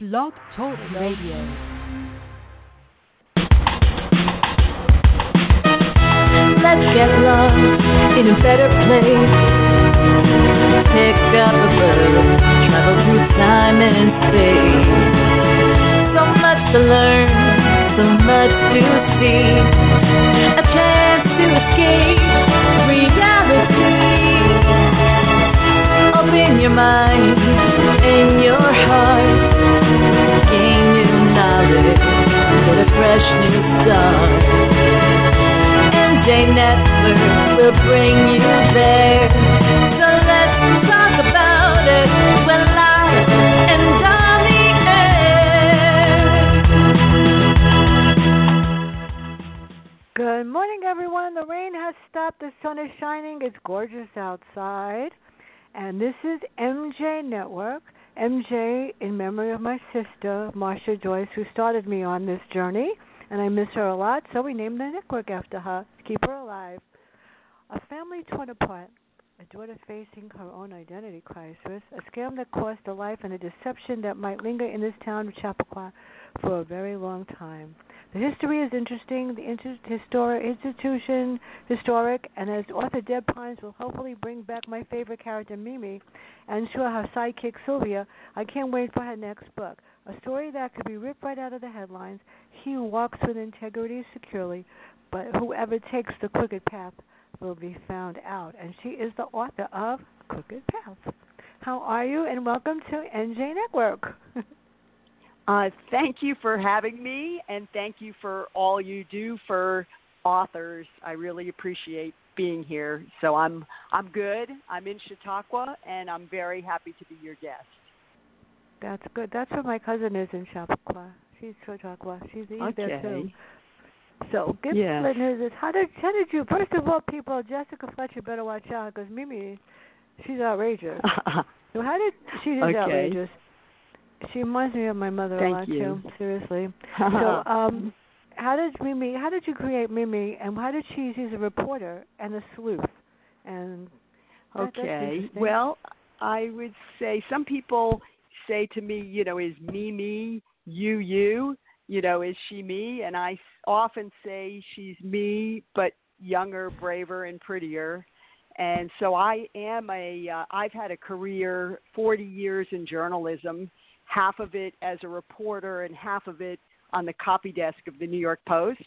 Blog Talk Radio. Let's get lost in a better place. Pick up a book, travel through time and space. So much to learn, so much to see. A chance to escape reality. Open your mind and your heart. Gain new knowledge, get a fresh new start. MJ Network will bring you there. So let's talk about it when live and on the air. Good morning, everyone. The rain has stopped. The sun is shining. It's gorgeous outside. And this is MJ Network. MJ in memory of my sister, Marcia Joyce, who started me on this journey. And I miss her a lot, so we named the network after her to keep her alive. A family torn apart, a daughter facing her own identity crisis, a scam that cost a life, and a deception that might linger in this town of Chautauqua for a very long time. The history is interesting, the inter- institution historic, and as author Deb Pines will hopefully bring back my favorite character Mimi, and sure her sidekick Sylvia, I can't wait for her next book. A story that could be ripped right out of the headlines. He who walks with integrity securely, but whoever takes the crooked path will be found out. And she is the author of Crooked Path. How are you? And welcome to MJ Network. Uh, thank you for having me, and thank you for all you do for authors. I really appreciate being here. So I'm I'm good. I'm in Chautauqua, and I'm very happy to be your guest. That's good. That's where my cousin is in Chautauqua. She's Chautauqua. She's he's there too. Okay. So good Yes. news is how did how did you first of all people Jessica Fletcher better watch out because Mimi she's outrageous. So how did she is Okay. outrageous. She reminds me of my mother a lot you. too. Seriously. so um, how did Mimi? How did you create Mimi? And how did she? She's a reporter and a sleuth. And that- Okay. Well, I would say some people say to me, you know, is me, you you, you know, is she me? And I often say she's me, but younger, braver, and prettier. And so I am a. Uh, I've had a career, 40 years in journalism, half of it as a reporter and half of it on the copy desk of the New York Post,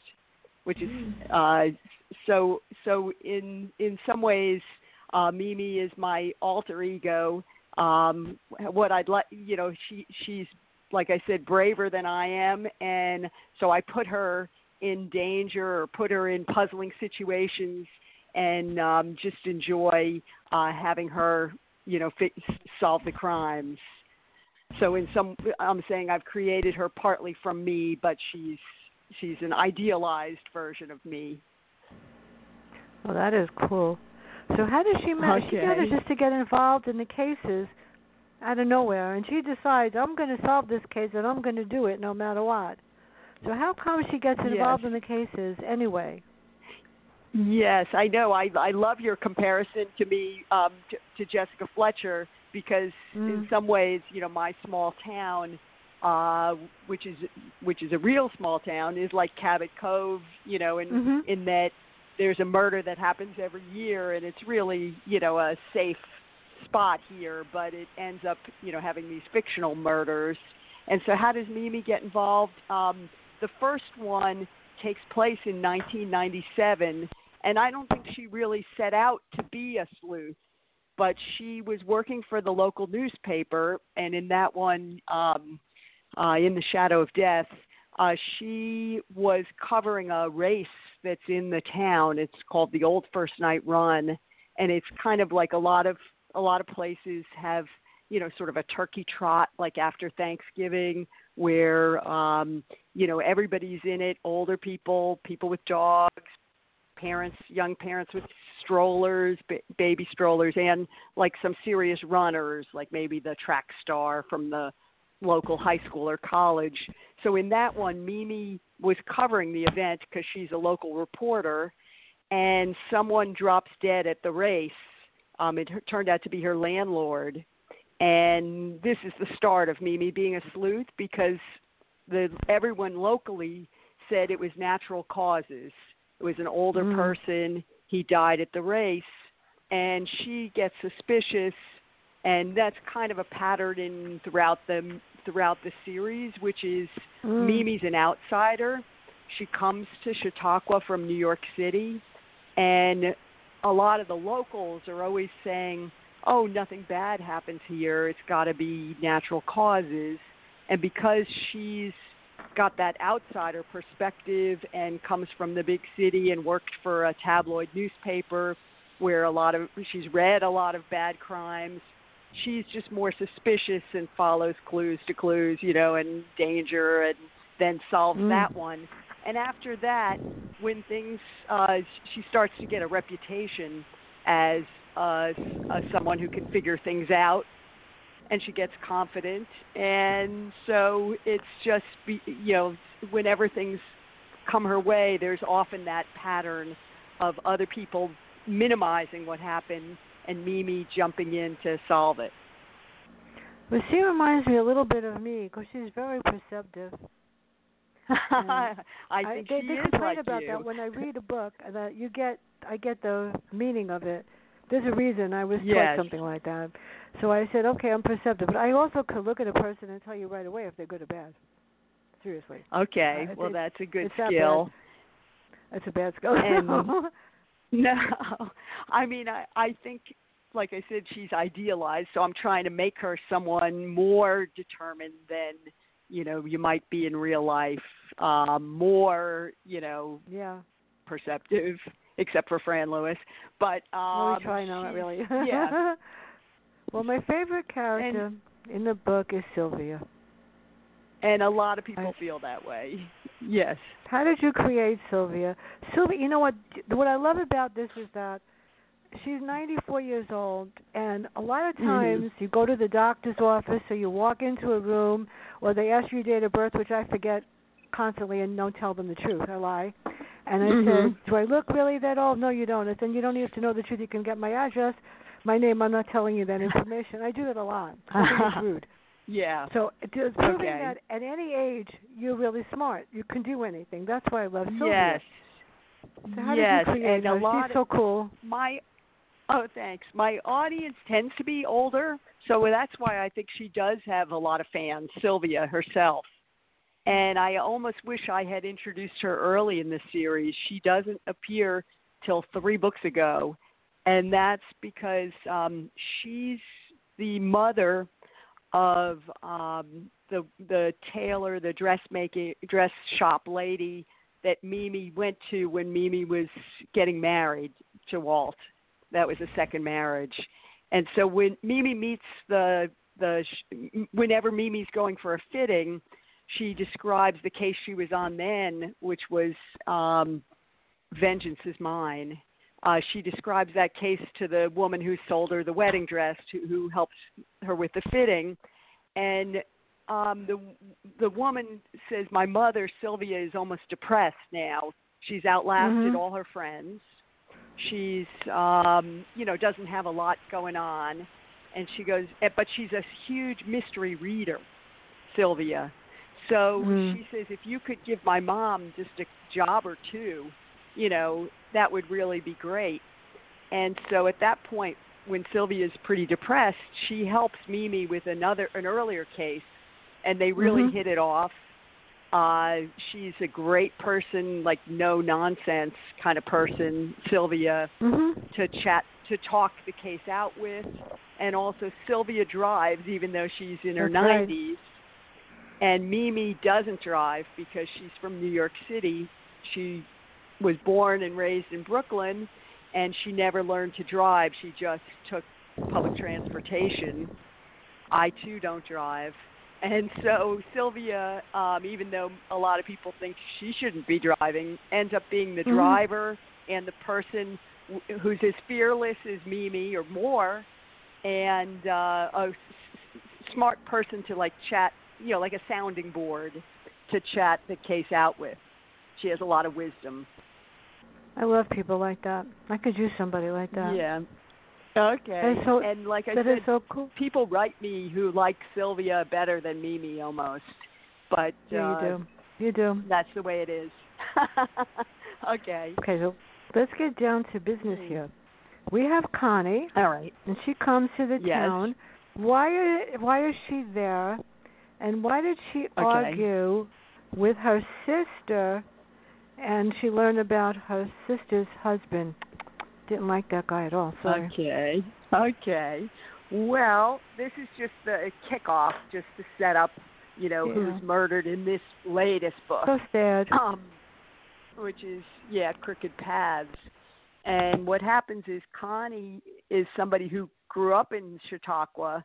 which is uh, so. So in in some ways, uh, Mimi is my alter ego. Um, what I'd like, you know, she she's like I said, braver than I am, and so I put her in danger or put her in puzzling situations, and um, just enjoy uh, having her, you know, fi- solve the crimes. So in some, I'm saying I've created her partly from me, but she's she's an idealized version of me. Well, that is cool. So how does she manage? She manages just to get involved in the cases out of nowhere, and she decides I'm going to solve this case and I'm going to do it no matter what. So how come she gets involved Yes. in the cases anyway? Yes, I know. I I love your comparison to me um, to, to Jessica Fletcher because in Mm. some ways, you know, my small town, uh, which is which is a real small town, is like Cabot Cove. You know, in Mhm. in that there's a murder that happens every year, and it's really you know a safe spot here, but it ends up you know having these fictional murders. And so, how does Mimi get involved? Um, the first one takes place in 1997, and I don't think she really set out to be a sleuth, but she was working for the local newspaper, and in that one, um, uh, in the shadow of death, uh, she was covering a race that's in the town. It's called the Old First Night Run, and it's kind of like a lot of a lot of places have you know sort of a turkey trot like after Thanksgiving where um you know everybody's in it older people people with dogs parents young parents with strollers ba- baby strollers and like some serious runners like maybe the track star from the local high school or college so in that one mimi was covering the event because she's a local reporter and someone drops dead at the race um it turned out to be her landlord and this is the start of Mimi being a sleuth because the everyone locally said it was natural causes. It was an older Mm. person. He died at the race, and she gets suspicious, and that's kind of a pattern in throughout the throughout the series, which is Mm. Mimi's an outsider. She comes to Chautauqua from New York City, and a lot of the locals are always saying, "Oh, nothing bad happens here. It's got to be natural causes." And because she's got that outsider perspective and comes from the big city and worked for a tabloid newspaper where a lot of she's read a lot of bad crimes she's just more suspicious and follows clues to clues, you know, and danger, and then solves Mm. that one. And after that, when things, uh, she starts to get a reputation as uh, uh, someone who can figure things out, and she gets confident, and so it's just, be, you know, whenever things come her way, there's often that pattern of other people minimizing what happened and Mimi jumping in to solve it. Well, she reminds me a little bit of me because she's very perceptive. I think they, she they is complain like about you. that when I read a book that you get I get the meaning of it. There's a reason I was Yes. taught something like that. So I said, okay, I'm perceptive, but I also could look at a person and tell you right away if they're good or bad. Seriously, Okay, Uh, well that's a good it's that skill. that's a bad skill. And- No, I mean I I think like I said she's idealized, so I'm trying to make her someone more determined than you know you might be in real life, um, more you know yeah. perceptive, except for Fran Lewis. But um, Well, we try not really. yeah, well, my favorite character in the book is Sylvia. and a lot of people I- feel that way. Yes. How did you create Sylvia? Sylvia, you know what? What I love about this is that she's 94 years old, and a lot of Mhm. times you go to the doctor's office or you walk into a room, or they ask you your date of birth, which I forget constantly and don't tell them the truth. I lie. And I Mhm. said, "Do I look really that old?" No, you don't. I said, "You don't need to know the truth. You can get my address, my name. I'm not telling you that information." I do that a lot. It's rude. Yeah. So it is proving Okay. that at any age you're really smart. You can do anything. That's why I love Sylvia. Yes. So how yes, did you create and a lot She's so cool. my oh thanks my audience tends to be older so that's why i think she does have a lot of fans sylvia herself and i almost wish i had introduced her early in the series she doesn't appear till three books ago and that's because um she's the mother of um the the tailor the dressmaking dress shop lady that Mimi went to when Mimi was getting married to Walt. That was a second marriage. And so when Mimi meets the the whenever Mimi's going for a fitting, she describes the case she was on then, which was um Vengeance is Mine. Uh, she describes that case to the woman who sold her the wedding dress, who, who helped her with the fitting, and um the the woman says my mother Sylvia is almost depressed now. She's outlasted Mhm. all her friends. She's um you know doesn't have a lot going on and she goes eh, but she's a huge mystery reader, Sylvia. So Mm. she says if you could give my mom just a job or two, you know, that would really be great. And so at that point when Sylvia's pretty depressed, she helps Mimi with another an earlier case and they really Mhm. hit it off. Uh she's a great person, like no nonsense kind of person, Sylvia, Mhm. to chat to talk the case out with. And also Sylvia drives even though she's in her right. nineties. And Mimi doesn't drive because she's from New York City. She was born and raised in Brooklyn and she never learned to drive. She just took public transportation. I too don't drive. And so Sylvia, um, even though a lot of people think she shouldn't be driving, ends up being the Mhm. driver and the person w- who's as fearless as Mimi or more, and uh, a s- smart person to like chat, you know, like a sounding board to chat the case out with. She has a lot of wisdom. I love people like that. I could use somebody like that. Yeah. Okay. That's so- and like I That said, is so cool. people write me who like Sylvia better than Mimi almost, but Yeah, uh, you do. You do. that's the way it is. okay. Okay, so let's get down to business Hmm. here. We have Connie, All right. and she comes to the Yes. town. Why why is she there? And why did she argue with her sister? And she learned about her sister's husband. Didn't like that guy at all. Sorry. Okay. Okay. Well, this is just the kickoff, just to set up, you know, Yeah. who's murdered in this latest book. So sad. um, which is yeah, crooked paths. And what happens is Connie is somebody who grew up in Chautauqua,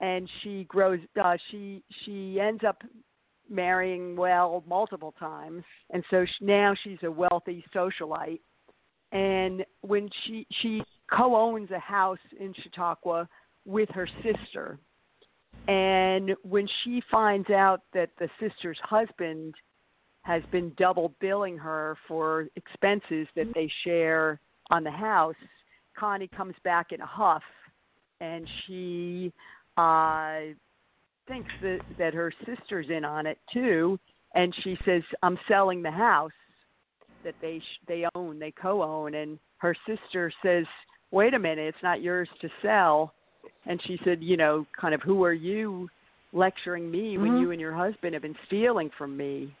and she grows. Uh, she she ends up marrying well multiple times, and so she, now she's a wealthy socialite. And when she she co-owns a house in Chautauqua with her sister, and when she finds out that the sister's husband has been double billing her for expenses that they share on the house, Connie comes back in a huff and she uh thinks that that her sister's in on it too and she says I'm selling the house that they sh- they own, they co-own and her sister says, "Wait a minute, it's not yours to sell." And she said, "You know, kind of who are you lecturing me when Mhm. you and your husband have been stealing from me?"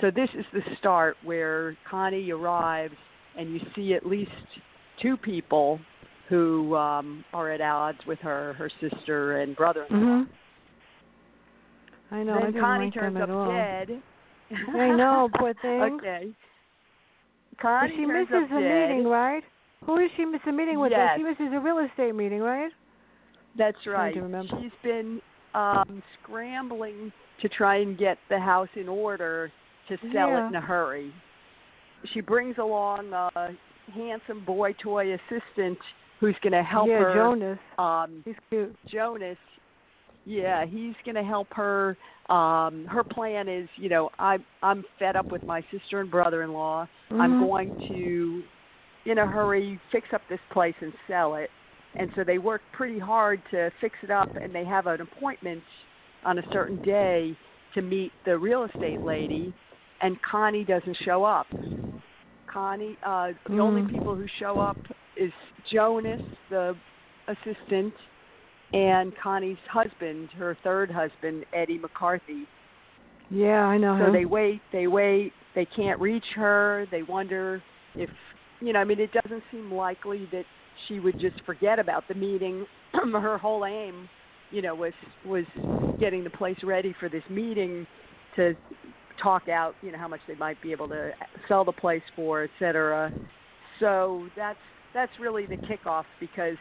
So this is the start where Connie arrives, and you see at least two people who um, are at odds with her, her sister and brother-in-law. Mhm. I know. I then didn't Connie like turns up dead. I know, poor thing. okay. Connie she turns misses up the dead. meeting, right? Who is she miss a meeting with? Yes. She misses a real estate meeting, right? That's right. to remember. She's been um scrambling to try and get the house in order to sell Yeah. it in a hurry. She brings along a handsome boy toy assistant who's going to help her. yeah, her Jonas. um He's cute. Jonas, yeah, he's going to help her. Um, her plan is, you know, I'm I'm fed up with my sister and brother-in-law. I'm Mhm. going to, in a hurry, fix up this place and sell it. And so they work pretty hard to fix it up, and they have an appointment on a certain day to meet the real estate lady. And Connie doesn't show up. Connie, uh, the only Mm. people who show up is Jonas, the assistant, and Connie's husband, her third husband, Eddie McCarthy. Yeah, I know So him. they wait, they wait, they can't reach her. They wonder if, you know, I mean, it doesn't seem likely that she would just forget about the meeting. her whole aim, you know, was was getting the place ready for this meeting to talk out, you know, how much they might be able to sell the place for, et cetera. So that's that's really the kickoff because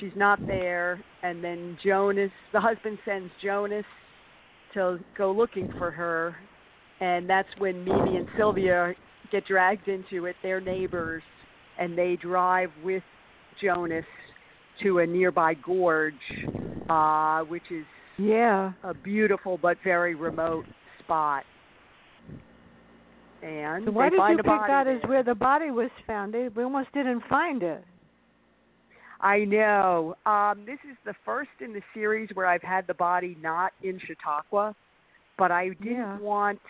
she's not there, and then Jonas, the husband sends Jonas to go looking for her, and that's when Mimi and Sylvia get dragged into it. They're neighbors, and they drive with Jonas to a nearby gorge, uh, which is yeah. a beautiful but very remote spot. And So why they did find you a pick that as where the body was found? They, we almost didn't find it. I know. Um, this is the first in the series where I've had the body not in Chautauqua, but I didn't Yeah. want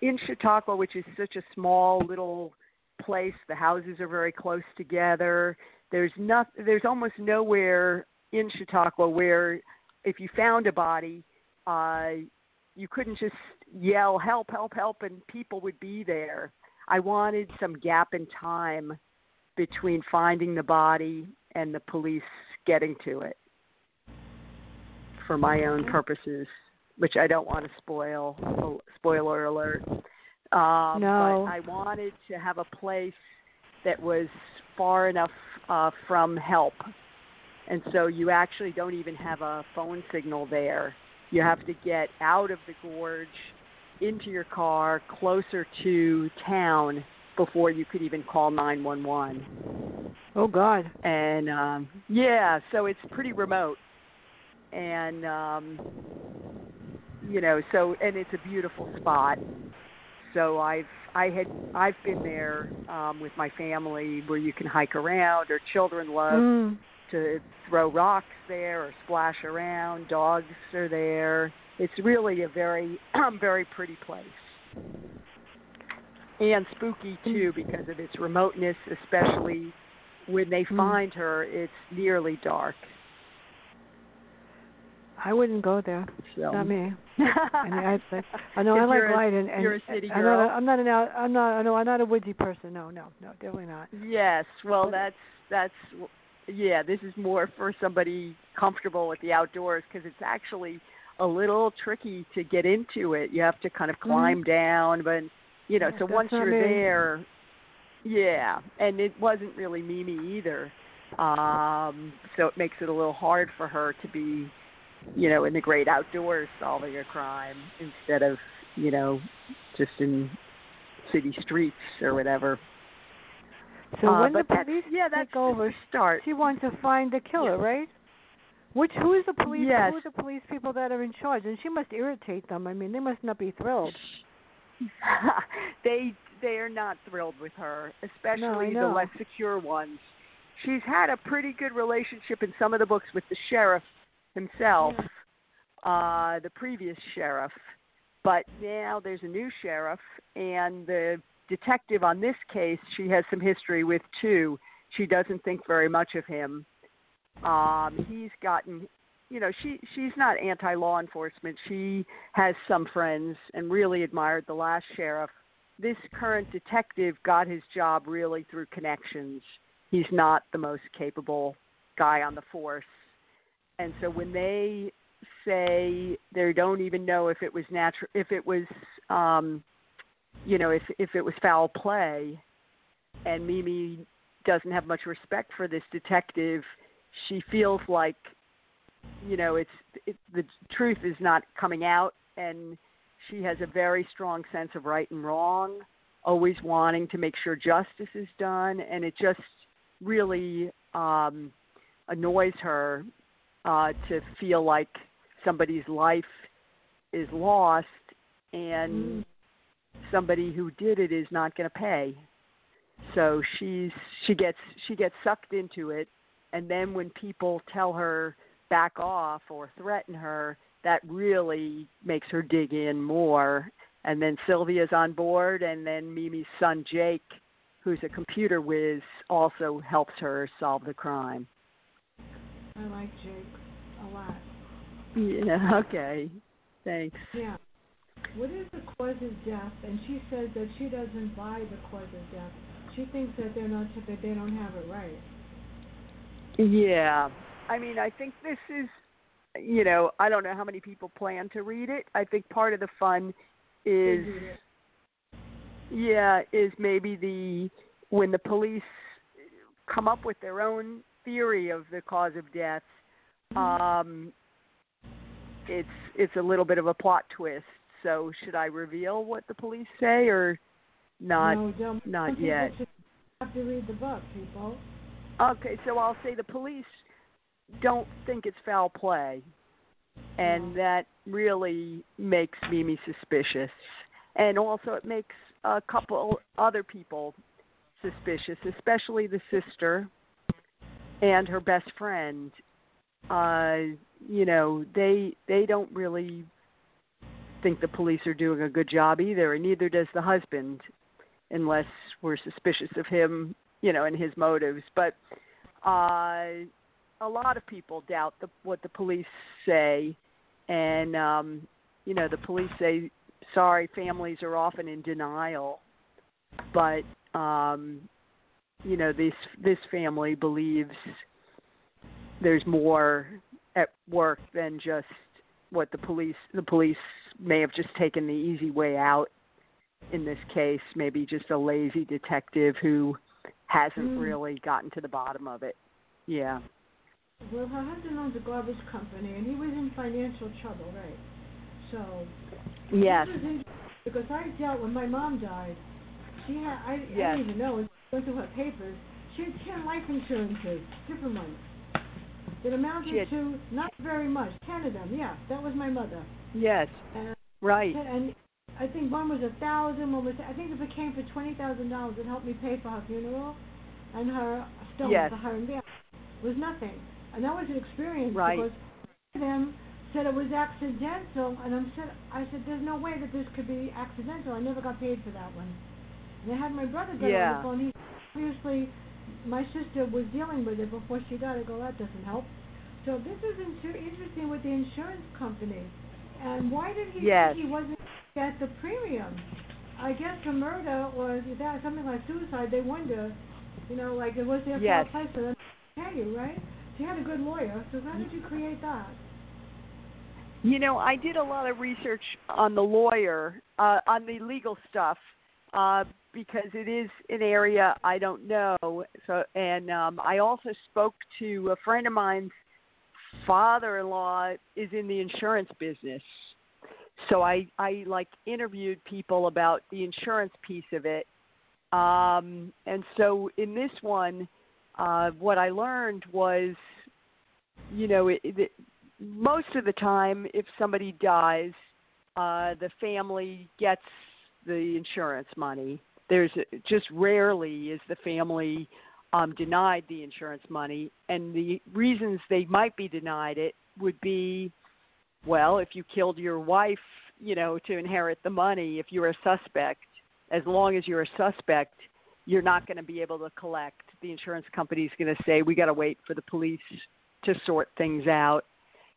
in Chautauqua, which is such a small little place. The houses are very close together. There's not. There's almost nowhere in Chautauqua where, if you found a body, uh, you couldn't just yell "help, help, help" and people would be there. I wanted some gap in time between finding the body and the police getting to it for my own purposes, which I don't want to spoil. Spoiler alert. Um, No. But I wanted to have a place that was far enough uh, from help, and so you actually don't even have a phone signal there. You have to get out of the gorge into your car closer to town before you could even call 911 Oh God. and um yeah so it's pretty remote and um you know so and it's a beautiful spot so i've i had i've been there um with my family where you can hike around or children love Mm. to throw rocks there or splash around. Dogs are there. It's really a very very pretty place. And spooky too because of its remoteness, especially when they Mm. find her, it's nearly dark. I wouldn't go there. So Not me. I mean, I, I know I like a- light and, and you're a city I'm girl. not. A, I'm not an out. I'm not. No, I'm not a woodsy person. No, no, no, definitely not. Yes, well that's that's yeah, this is more for somebody comfortable with the outdoors because it's actually a little tricky to get into it. You have to kind of climb down, but you know. Yeah, so once you're me. there, yeah, and it wasn't really Mimi either. Um, so it makes it a little hard for her to be, you know, in the great outdoors solving a crime instead of, you know, just in city streets or whatever. So Uh, when the police yeah, that's take over, start. she wants to find the killer, right? Which who is the police? Yes. Who are the police people that are in charge? And she must irritate them. I mean, they must not be thrilled. they they are not thrilled with her, especially No, the less secure ones. She's had a pretty good relationship in some of the books with the sheriff himself, uh, the previous sheriff. But now there's a new sheriff, and the detective on this case she has some history with too. She doesn't think very much of him. Um, he's gotten you know she she's not anti law enforcement. She has some friends and really admired the last sheriff. This current detective got his job really through connections. He's not the most capable guy on the force. And so when they say they don't even know if it was natural if it was um you know if if it was foul play and mimi doesn't have much respect for this detective she feels like you know it's it, the truth is not coming out and she has a very strong sense of right and wrong always wanting to make sure justice is done and it just really um annoys her uh to feel like somebody's life is lost and somebody who did it is not going to pay. So she's she gets she gets sucked into it and then when people tell her back off or threaten her, that really makes her dig in more. And then Sylvia's on board, and then Mimi's son Jake, who's a computer whiz, also helps her solve the crime. I like Jake a lot. Yeah, okay. Thanks. Yeah. What is the cause of death? And she says that she doesn't buy the cause of death. She thinks that they're not that they don't have it right. Yeah. I mean, I think this is, you know, I don't know how many people plan to read it. I think part of the fun is, yeah, is maybe the when the police come up with their own theory of the cause of death. Um, it's it's a little bit of a plot twist. So should I reveal what the police say or not? no, don't, not yet. have to read the book, people. Okay, so I'll say the police don't think it's foul play, and that really makes Mimi suspicious. And also, it makes a couple other people suspicious, especially the sister and her best friend. Uh, you know, they they don't really think the police are doing a good job either, and neither does the husband, unless we're suspicious of him, you know, and his motives. But uh, a lot of people doubt the, what the police say, and um, you know, the police say, "Sorry, families are often in denial," but um, you know, this this family believes there's more at work than just what the police the police may have just taken the easy way out in this case. Maybe just a lazy detective who hasn't Mm. really gotten to the bottom of it. Yeah Well, her husband owns a garbage company, and he was in financial trouble, right? So yes This was interesting because I dealt when my mom died. She had I, I didn't even know. I went through her papers. She had ten life insurances, different ones. That amounted had- to not very much. Ten of them, yeah. That was my mother. yes And, right and I think one was a thousand. One was I think if it came for twenty thousand dollars, it helped me pay for her funeral and her stone Yes. for her and was nothing, and that was an experience Right. because them said it was accidental, and I'm said I said there's no way that this could be accidental. I never got paid for that one. And I had my brother get Yeah. on the phone. He obviously my sister was dealing with it before she died. I go that doesn't help. So this is inter- interesting with the insurance company. And why did he Yes. think he wasn't get the premium? I guess a murder or that something like suicide. They wonder, you know, like it was their Yes. fault place for them to pay you, right? You had a good lawyer. So how did you create that? You know, I did a lot of research on the lawyer, uh, on the legal stuff, uh, because it is an area I don't know. So, and um, I also spoke to a friend of mine's father-in-law is in the insurance business. So I, I like interviewed people about the insurance piece of it. Um, and so in this one, uh, what I learned was, you know, it, it, most of the time, if somebody dies, uh, the family gets the insurance money. There's just rarely is the family um, denied the insurance money, and the reasons they might be denied it would be, well, if you killed your wife, you know, to inherit the money, if you're a suspect, as long as you're a suspect, you're not going to be able to collect. The insurance company is going to say, we got to wait for the police to sort things out.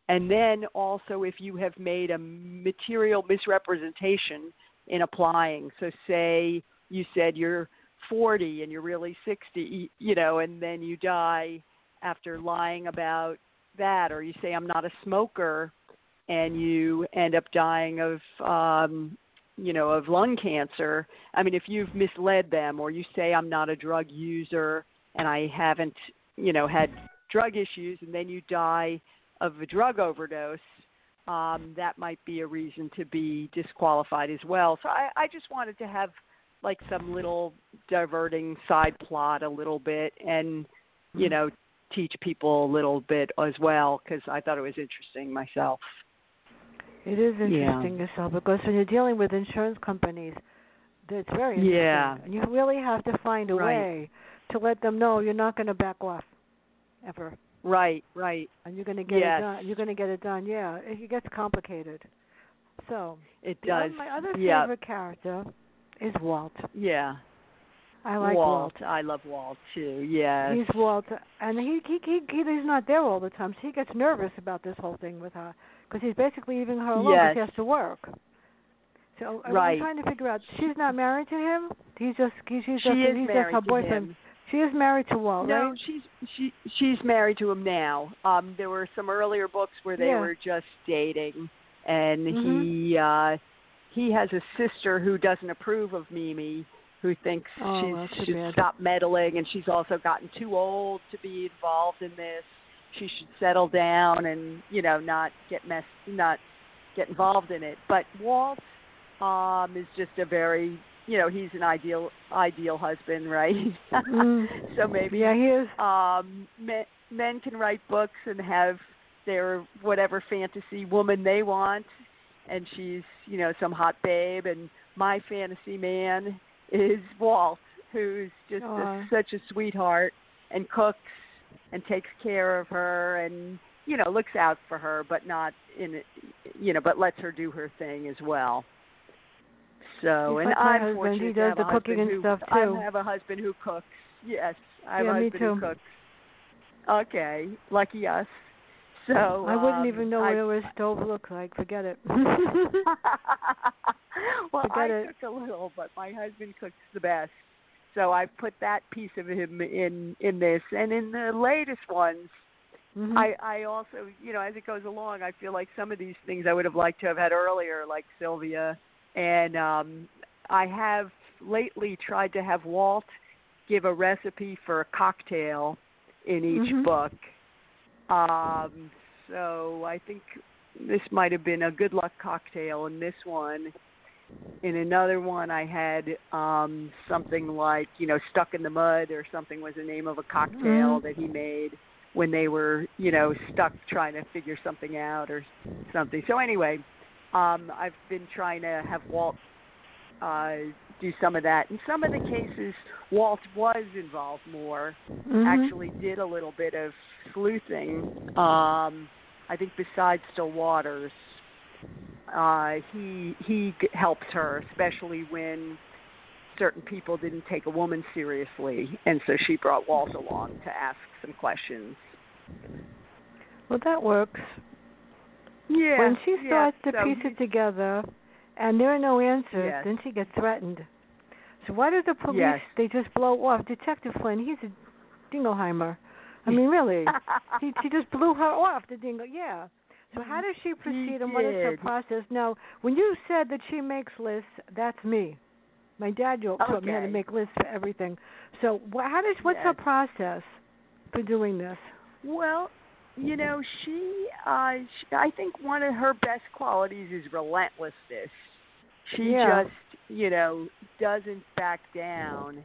And then also, if you have made a material misrepresentation in applying, so say you said you're 40 and you're really 60, you know, and then you die after lying about that, or you say I'm not a smoker, and you end up dying of, um, you know, of lung cancer. I mean, if you've misled them, or you say I'm not a drug user and I haven't, you know, had drug issues, and then you die of a drug overdose, um, that might be a reason to be disqualified as well. So I, I just wanted to have like some little diverting side plot a little bit and you know teach people a little bit as well because I thought it was interesting myself. It is Yeah. interesting yourself because when you're dealing with insurance companies, it's very interesting. Yeah. And you really have to find a Right. way to let them know you're not going to back off ever, Right, right. and you're going to get Yes. it done. You're going to get it done. Yeah, it gets complicated. So It does. my other yeah, favorite character is Walt. yeah. I like Walt. I love Walt too. Yes. He's Walt, and he, he he he he's not there all the time, so he gets nervous about this whole thing with her because he's basically leaving her alone because Yes. he has to work. So I'm trying to figure out. She's not married to him. He's just he's, she just he's just her boyfriend. She is married to Walt, No, right? she's she she's married to him now. Um, there were some earlier books where they Yeah. were just dating, and Mhm. he uh, he has a sister who doesn't approve of Mimi, who thinks Oh, she should bad. stop meddling, and she's also gotten too old to be involved in this. She should settle down and you know not get mess not get involved in it. But Walt um, is just a very you know he's an ideal ideal husband, right? Mm. so maybe Yeah, he is. um men, men can write books and have their whatever fantasy woman they want and she's you know some hot babe and my fantasy man is Walt who's just a, such a sweetheart and cooks and takes care of her and you know looks out for her but not in you know but lets her do her thing as well so He's and like I'm fortunate He does the cooking and who, stuff, too. I have a husband who cooks. Yes, I have Yeah, a husband who cooks. Okay, lucky us. So I wouldn't um, even know I, what a stove looks like. Forget it. well, Forget I it. cook a little, but my husband cooks the best. So I put that piece of him in in this, and in the latest ones, Mhm. I I also you know as it goes along, I feel like some of these things I would have liked to have had earlier, like Sylvia, and um I have lately tried to have Walt give a recipe for a cocktail in each Mhm. book. Um so I think this might have been a good luck cocktail in this one. In another one I had um something like, you know, stuck in the mud or something was the name of a cocktail Mhm. that he made when they were, you know, stuck trying to figure something out or something. So anyway, um I've been trying to have Walt uh, do some of that. In some of the cases, Walt was involved more. Mhm. Actually, did a little bit of sleuthing. Um, I think besides Still Waters, uh, he he helped her, especially when certain people didn't take a woman seriously, and so she brought Walt along to ask some questions. Well, that works. Yeah. when she yeah, starts to so piece it together and there are no answers, Yes. then she gets threatened. So why do the police Yes. they just blow off Detective Flynn? He's a Dingleheimer. I mean, really, he she just blew her off. The Dingle, yeah. So how does she proceed, and what is her process? Now, when you said that she makes lists, that's me. My dad taught me how to make lists for everything. So how does what's her process for doing this? Well, you know, she, uh, she, I think one of her best qualities is relentlessness. She Yeah. just, you know, doesn't back down.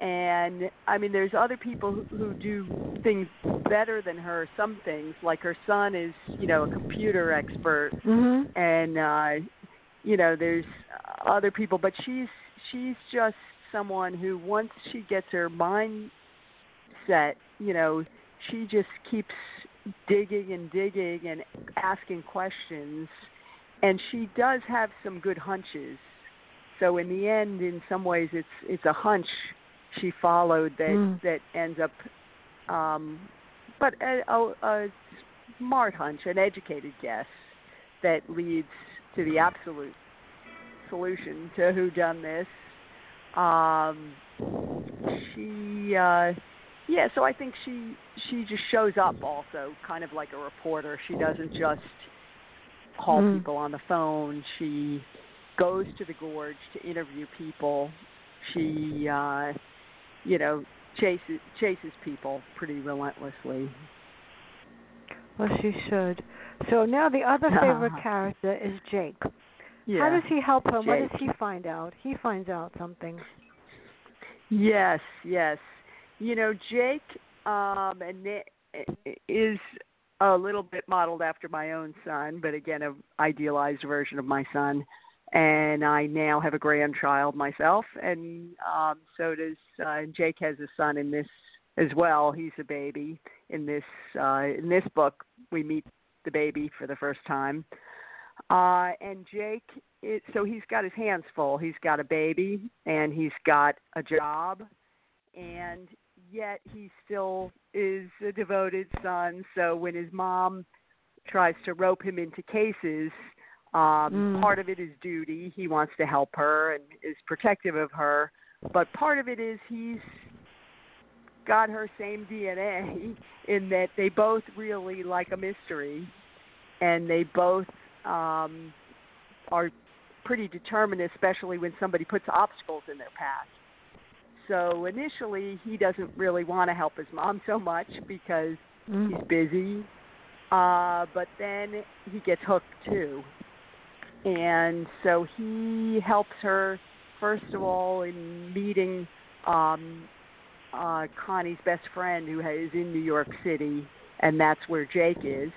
And I mean, there's other people who, who do things better than her. Some things, like her son, is, you know, a computer expert, Mhm. and uh, you know, there's other people, but she's she's just someone who once she gets her mind set, you know, she just keeps digging and digging and asking questions. And she does have some good hunches. So in the end in some ways it's it's a hunch she followed that Mm. that ends up um but a, a, a smart hunch an educated guess that leads to the absolute solution to who done this. Um she uh yeah so i think she she just shows up also kind of like a reporter she doesn't just call Mm. people on the phone she goes to the gorge to interview people she uh you know chases chases people pretty relentlessly Well, she should. So now the other favorite character is Jake. yeah How does he help her? What does he find out? He finds out something. Yes, yes. You know, Jake um and is a little bit modeled after my own son, but again, an idealized version of my son. And I now have a grandchild myself, and um so does uh, Jake has a son in this as well. He's a baby in this uh in this book. We meet the baby for the first time. Uh and Jake it, so he's got his hands full. He's got a baby and he's got a job, and yet he still is a devoted son. So when his mom tries to rope him into cases, um, Mm. part of it is duty. He wants to help her and is protective of her, but part of it is he's got her same DNA in that they both really like a mystery, and they both um, are pretty determined, especially when somebody puts obstacles in their path. So initially, he doesn't really want to help his mom so much because Mm. he's busy. Uh, but then he gets hooked too, and so he helps her first of all in meeting um, uh, Connie's best friend who is in New York City, and that's where Jake is.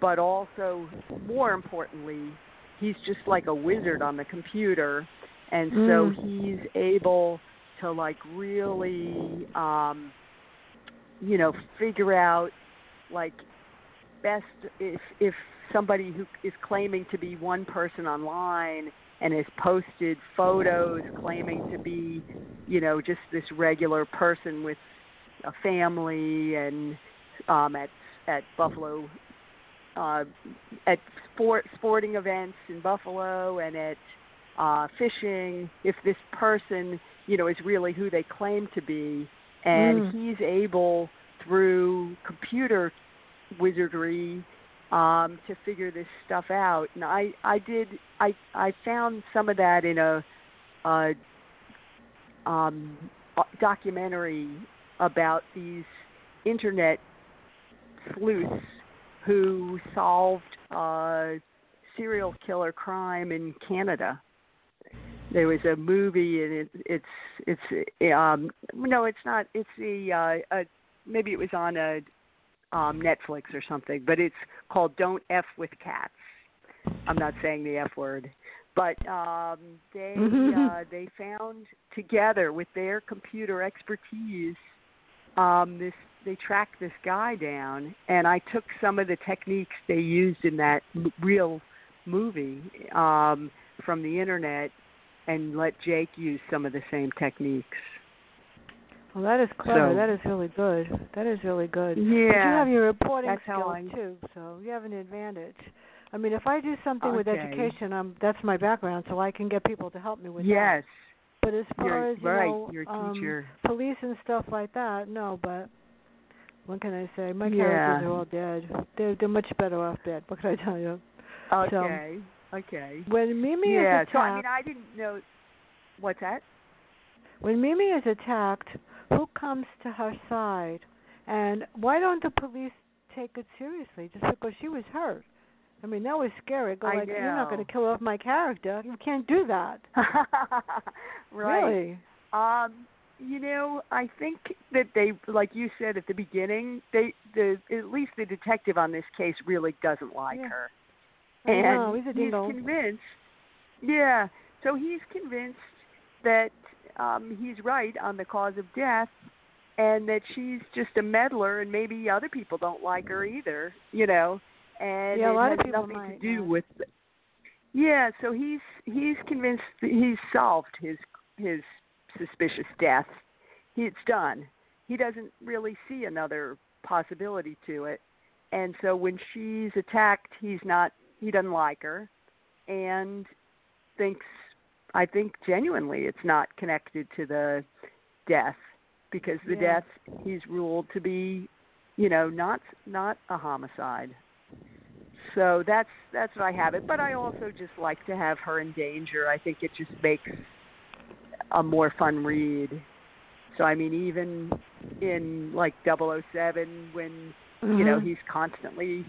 But also, more importantly, he's just like a wizard on the computer, and so Mm. he's able to like really, um, you know, figure out like best if if somebody who is claiming to be one person online and has posted photos claiming to be, you know, just this regular person with a family and um at at Buffalo uh at sport sporting events in Buffalo and at uh fishing if this person, you know, is really who they claim to be. And Mm. he's able through computer wizardry um to figure this stuff out. And i i did i i found some of that in a uh um documentary about these internet sleuths who solved uh serial killer crime in canada there was a movie and it, it's it's um no it's not it's the uh, uh maybe it was on a um Netflix or something, but it's called Don't F with Cats. I'm not saying the F word, but um, they Mm-hmm. uh, they found together with their computer expertise um, this they tracked this guy down, and I took some of the techniques they used in that m- real movie um, from the internet and let Jake use some of the same techniques. Well, that is clever. So- that is really good. That is really good. Yeah. But you have your reporting skills I- too, so you have an advantage. I mean, if I do something with Okay. education, um, that's my background, so I can get people to help me with that. yes, But as far you're as you right. know, you're a um, police and stuff like that, no. But what can I say? My Yeah. characters are all dead. They're they're much better off dead. What can I tell you? okay, okay. When Mimi yeah, is so I attacked, mean, I didn't know. What's that? when Mimi is attacked, who comes to her side? And why don't the police take it seriously just because she was hurt? I mean, that was scary. Go like, you're not going to kill off my character. You can't do that. right. Really? Um, you know, I think that they, like you said at the beginning, they, the at least the detective on this case really doesn't like Yeah. her, and he's a he's convinced. Yeah, so he's convinced that um he's right on the cause of death, and that she's just a meddler, and maybe other people don't like her either. You know, and Yeah, a it lot of people nothing might to do not. with. Yeah, so he's he's convinced that he's solved his his suspicious death. He, it's done. He doesn't really see another possibility to it, and so when she's attacked, he's not. He doesn't like her, and thinks. I think genuinely it's not connected to the death because the Yeah. death he's ruled to be, you know, not not a homicide. So that's that's what I have it. But I also just like to have her in danger. I think it just makes a more fun read. So I mean, even in like 007, when you know Mhm. he's constantly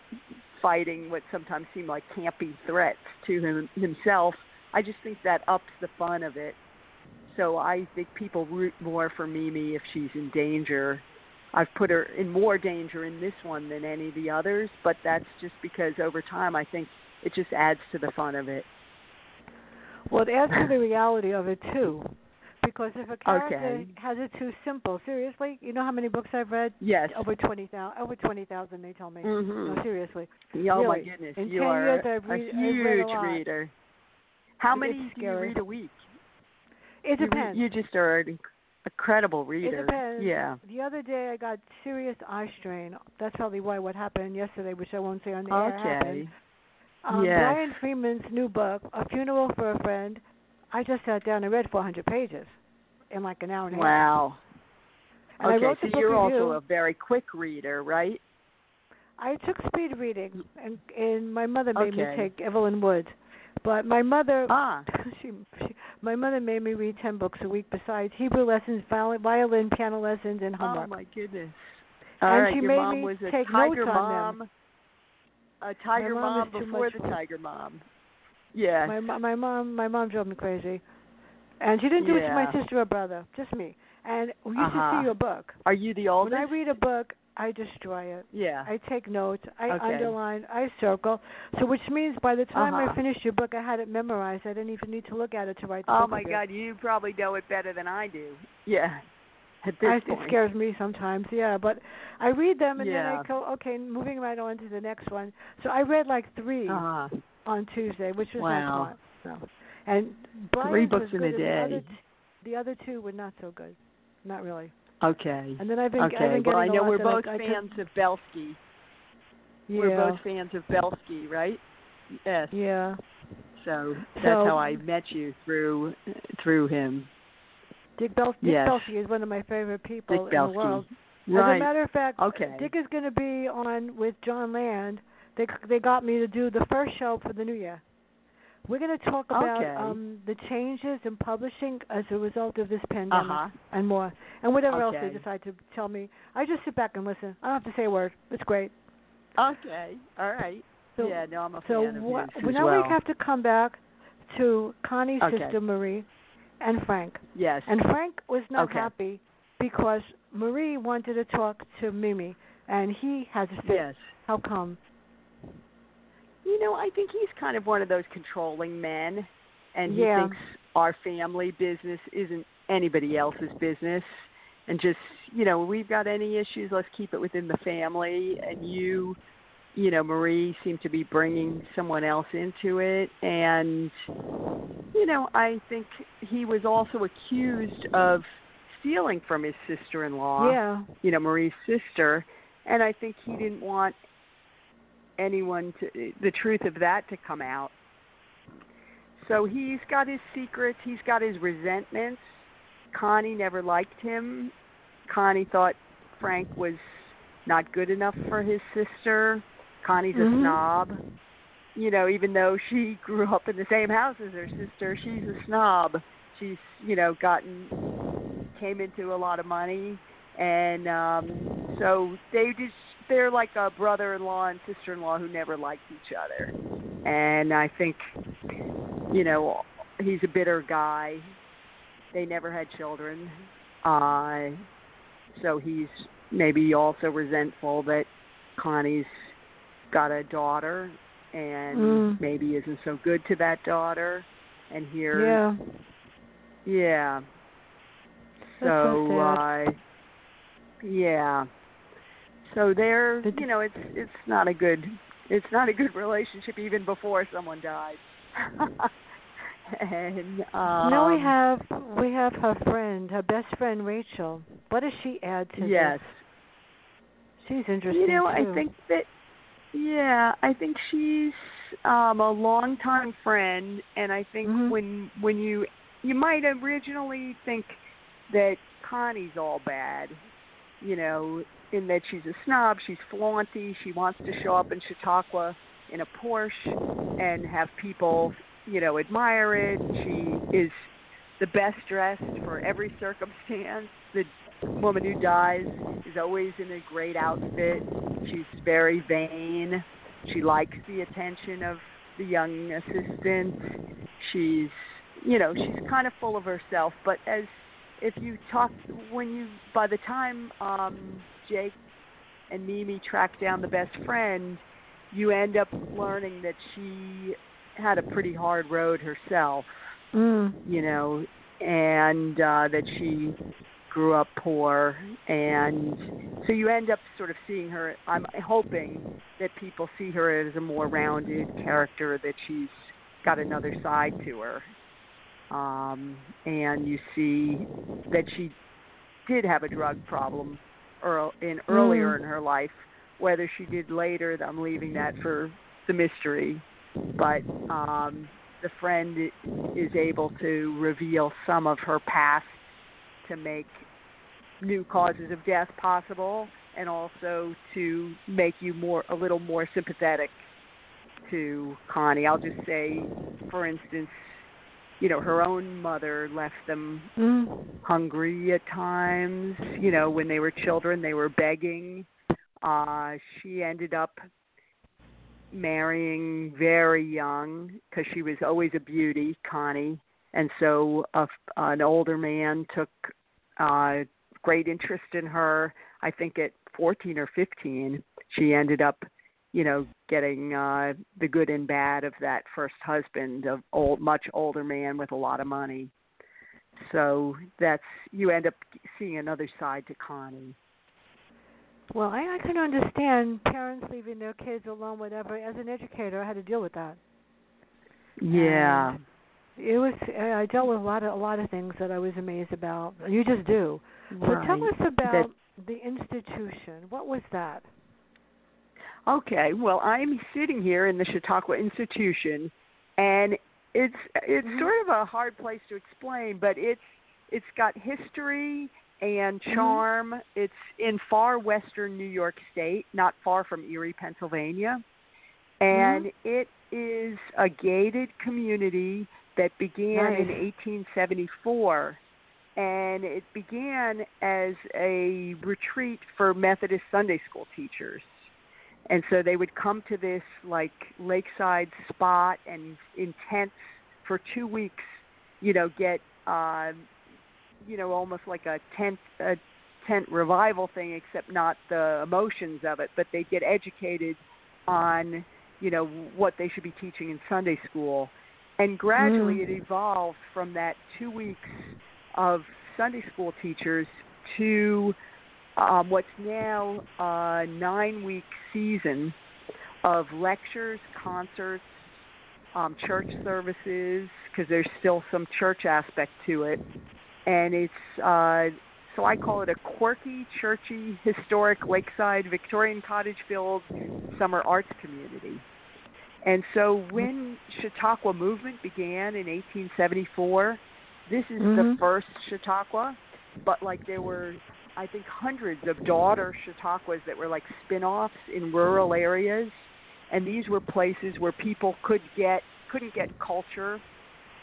fighting what sometimes seem like campy threats to him himself, I just think that ups the fun of it. So I think people root more for Mimi if she's in danger. I've put her in more danger in this one than any of the others, but that's just because over time I think it just adds to the fun of it. Well, it adds to the reality of it too, because if a character Okay. has it too simple, seriously, you know how many books I've read? Yes. Over twenty thousand. Over twenty thousand. They tell me. Mhm. No, seriously. Oh my goodness, In you are years, a, I've read- a I've read a huge reader. How It's many do you read a week? It depends. you just are an incredible It reader. depends. Yeah. The other day I got serious eye strain. That's probably why what happened yesterday, which I won't say on the air happened. Okay. Um, Yes. Brian Freeman's new book, A Funeral for a Friend. I just sat down and read 400 pages in like an hour and a half. Wow. And okay, so you're review. also a very quick reader, right? I took speed reading, and, and my mother made Okay. me take Evelyn Wood. But my mother, Ah. she, she, my mother made me read 10 books a week besides Hebrew lessons, violin, violin piano lessons, and Oh my goodness. All And right, she your made mom me was a take tiger notes on them. A tiger My mom mom before the tiger mom. Yeah. My my mom my mom drove me crazy, and she didn't do it to my sister or brother, just me. And we used Uh-huh. to see your book. Are you the author? When? I read a book, I destroy it. yeah. I take notes. I Okay. underline. I circle. So which means by the time I Uh-huh. finished your book, I had it memorized. I didn't even need to look at it to write the book. oh my. God, you probably know it better than I do. Yeah. At this I, it scares me sometimes, yeah. But I read them and then I go, okay, moving right on to the next one. So I read like 3 Uh-huh. on Tuesday, which was Wow. not. So, and Three books in a and the other day. The other two were not so good, not really. Okay. And then I've been, I've Okay. been getting Well, I know we're I- both I fans of Belsky. Yeah, We're both fans of Belsky, right? Yes. yeah. So that's So- how I met you through through him. Dick, Bel- Dick Yes. Belsky is one of my favorite people Dick in Belsky. the world. As a matter of fact, Okay. Dick is going to be on with Jon Land. They they got me to do the first show for the new year. We're going to talk about Okay. um the changes in publishing as a result of this pandemic Uh-huh. and more, and whatever else they decide to tell me. I just sit back and listen. I don't have to say a word. It's great. Okay. All right. So, yeah, no, I'm a so fan of his as now well. we have to come back to Connie's Okay. sister Marie and Frank. Yes. And Frank was not Okay. happy because Marie wanted to talk to Mimi, and he has a fit. yes. How come? You know, I think he's kind of one of those controlling men. and he Yeah. thinks our family business isn't anybody else's business and just you know we've got any issues let's keep it within the family and you you know marie seem to be bringing someone else into it and you know i think he was also accused of stealing from his sister-in-law Yeah. you know marie's sister and i think he didn't want anyone to the truth of that to come out. So he's got his secrets he's got his resentments. Connie never liked him. Connie thought frank was not good enough for his sister. Connie's a Mhm. snob. You know even though she grew up in the same house as her sister she's a snob. She's you know gotten came into a lot of money. And um so they just they're like a brother-in-law and sister-in-law who never liked each other and i think you know he's a bitter guy they never had children uh so he's maybe also resentful that connie's got a daughter and Mm. maybe isn't so good to that daughter and here Yeah. yeah. That's so So, uh yeah. So they're you know, it's it's not a good it's not a good relationship even before someone dies. and um now we have we have her friend, her best friend Rachel. What does she add to Yes. this? She's interesting You know, too. I think that yeah, I think she's um a longtime friend and I think Mhm. when when you you might originally think that Connie's all bad, you know, in that she's a snob, she's flaunty, she wants to show up in Chautauqua in a Porsche and have people, you know, admire it. She is the best dressed for every circumstance. The woman who dies is always in a great outfit. She's very vain. She likes the attention of the young assistant. She's, you know, she's kind of full of herself. But as if you talk, when you, by the time um, Jake and Mimi track down the best friend, you end up learning that she had a pretty hard road herself Mm. you know, and uh, that she grew up poor, and so you end up sort of seeing her. I'm hoping that people see her as a more rounded character, that she's got another side to her, um, and you see that she did have a drug problem earl- in earlier Mm. in her life. Whether she did later, I'm leaving that for the mystery. But um, the friend is able to reveal some of her past to make new causes of death possible and also to make you more a little more sympathetic to Connie. I'll just say for instance, you know, her own mother left them Mm. hungry at times, you know, when they were children they were begging. Uh she ended up marrying very young because she was always a beauty, Connie, and so a, an older man took uh, great interest in her. I think at 14 or 15, she ended up, you know, getting uh, the good and bad of that first husband, of old, much older man with a lot of money. So that's you end up seeing another side to Connie. Well, I, I can understand parents leaving their kids alone, whatever. As an educator, I had to deal with that. Yeah. It was I dealt with a lot of a lot of things that I was amazed about. You just do. So tell us about the institution. What was that? Okay, well, I'm sitting here in the Chautauqua Institution, and it's it's Mhm. sort of a hard place to explain, but it's it's got history and Mhm. charm. It's in far western New York State, not far from Erie, Pennsylvania, and Mhm. it is a gated community that began in 1874 and it began as a retreat for Methodist Sunday school teachers. And so they would come to this like lakeside spot and in tents for 2 weeks, you know, get uh you know almost like a tent a tent revival thing except not the emotions of it, but they get educated on, you know, what they should be teaching in Sunday school And gradually Mm. it evolved from that two weeks of Sunday school teachers to um, what's now a nine week season of lectures, concerts, um, church services, because there's still some church aspect to it. And it's, uh, so I call it a quirky, churchy, historic lakeside Victorian cottage filled summer arts community. And so when Chautauqua movement began in 1874, this is the Mhm. first Chautauqua, but like there were I think hundreds of daughter Chautauquas that were like spin-offs in rural areas. And these were places where people could get couldn't get culture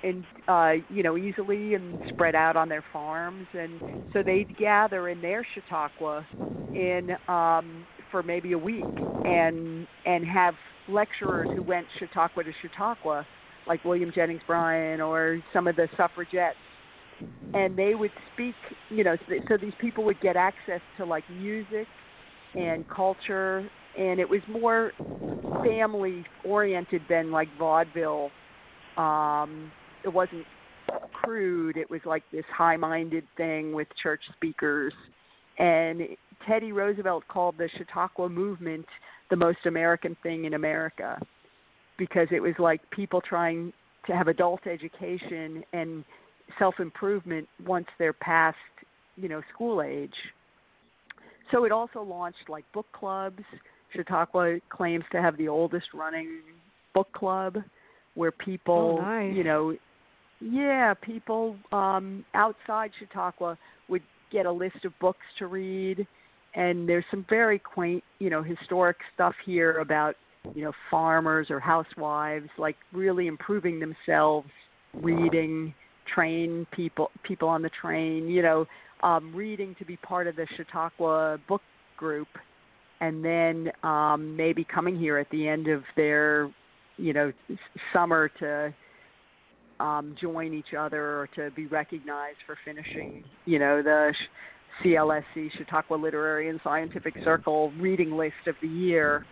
and uh you know easily and spread out on their farms. And so they'd gather in their Chautauqua in um for maybe a week and and have lecturers who went Chautauqua to Chautauqua like William Jennings Bryan or some of the suffragettes and they would speak you know so, so these people would get access to like music and culture and it was more family oriented than like vaudeville. Um it wasn't crude. It was like this high minded thing with church speakers. And teddy roosevelt called the chautauqua movement the most american thing in america because it was like people trying to have adult education and self improvement once they're past you know school age. So it also launched like book clubs. Chautauqua claims to have the oldest running book club where people Oh, nice. you know yeah people um outside chautauqua would get a list of books to read. And there's some very quaint you know historic stuff here about you know farmers or housewives like really improving themselves reading train people people on the train you know um reading to be part of the chautauqua book group and then um maybe coming here at the end of their you know summer to um join each other or to be recognized for finishing you know the CLSC Chautauqua Literary and Scientific Circle reading list of the year.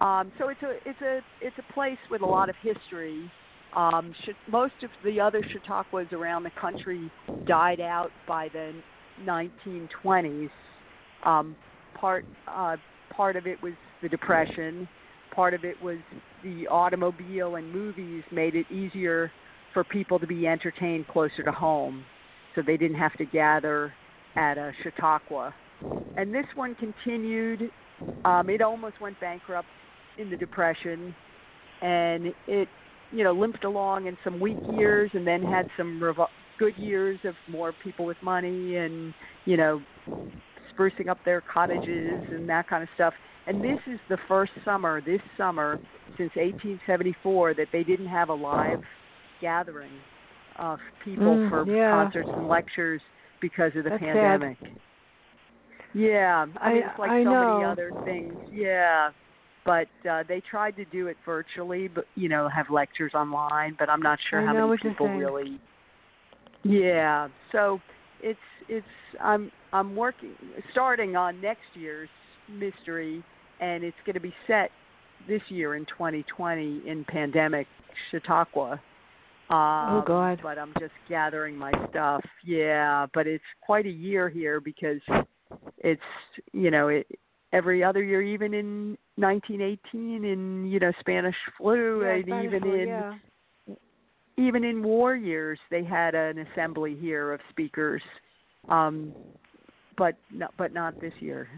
Um so it's a it's a it's a place with a lot of history um, most of the other Chautauquas around the country died out by the 1920s. Um, part uh, part of it was the Depression. Part of it was the automobile and movies made it easier for people to be entertained closer to home, so they didn't have to gather at a Chautauqua. And this one continued. Um, it almost went bankrupt in the Depression, and it you know limped along in some weak years and then had some revo- good years of more people with money and you know sprucing up their cottages and that kind of stuff. And this is the first summer this summer since 1874 that they didn't have a live gathering of people Mm, for yeah. concerts and lectures because of the That's sad. pandemic. Yeah. I mean I- it's like I so many other things. Yeah but uh, they tried to do it virtually, but you know, have lectures online. But I'm not sure I how many people really. Yeah, so it's it's I'm I'm working starting on next year's mystery, and it's going to be set this year in 2020 in pandemic Chautauqua. Um, Oh, God. But I'm just gathering my stuff. Yeah, but it's quite a year here because it's you know it every other year, even in 1918, in you know Spanish flu, Yeah, and Spanish even flu, in yeah. even in war years, they had an assembly here of speakers, um, but not, but not this year.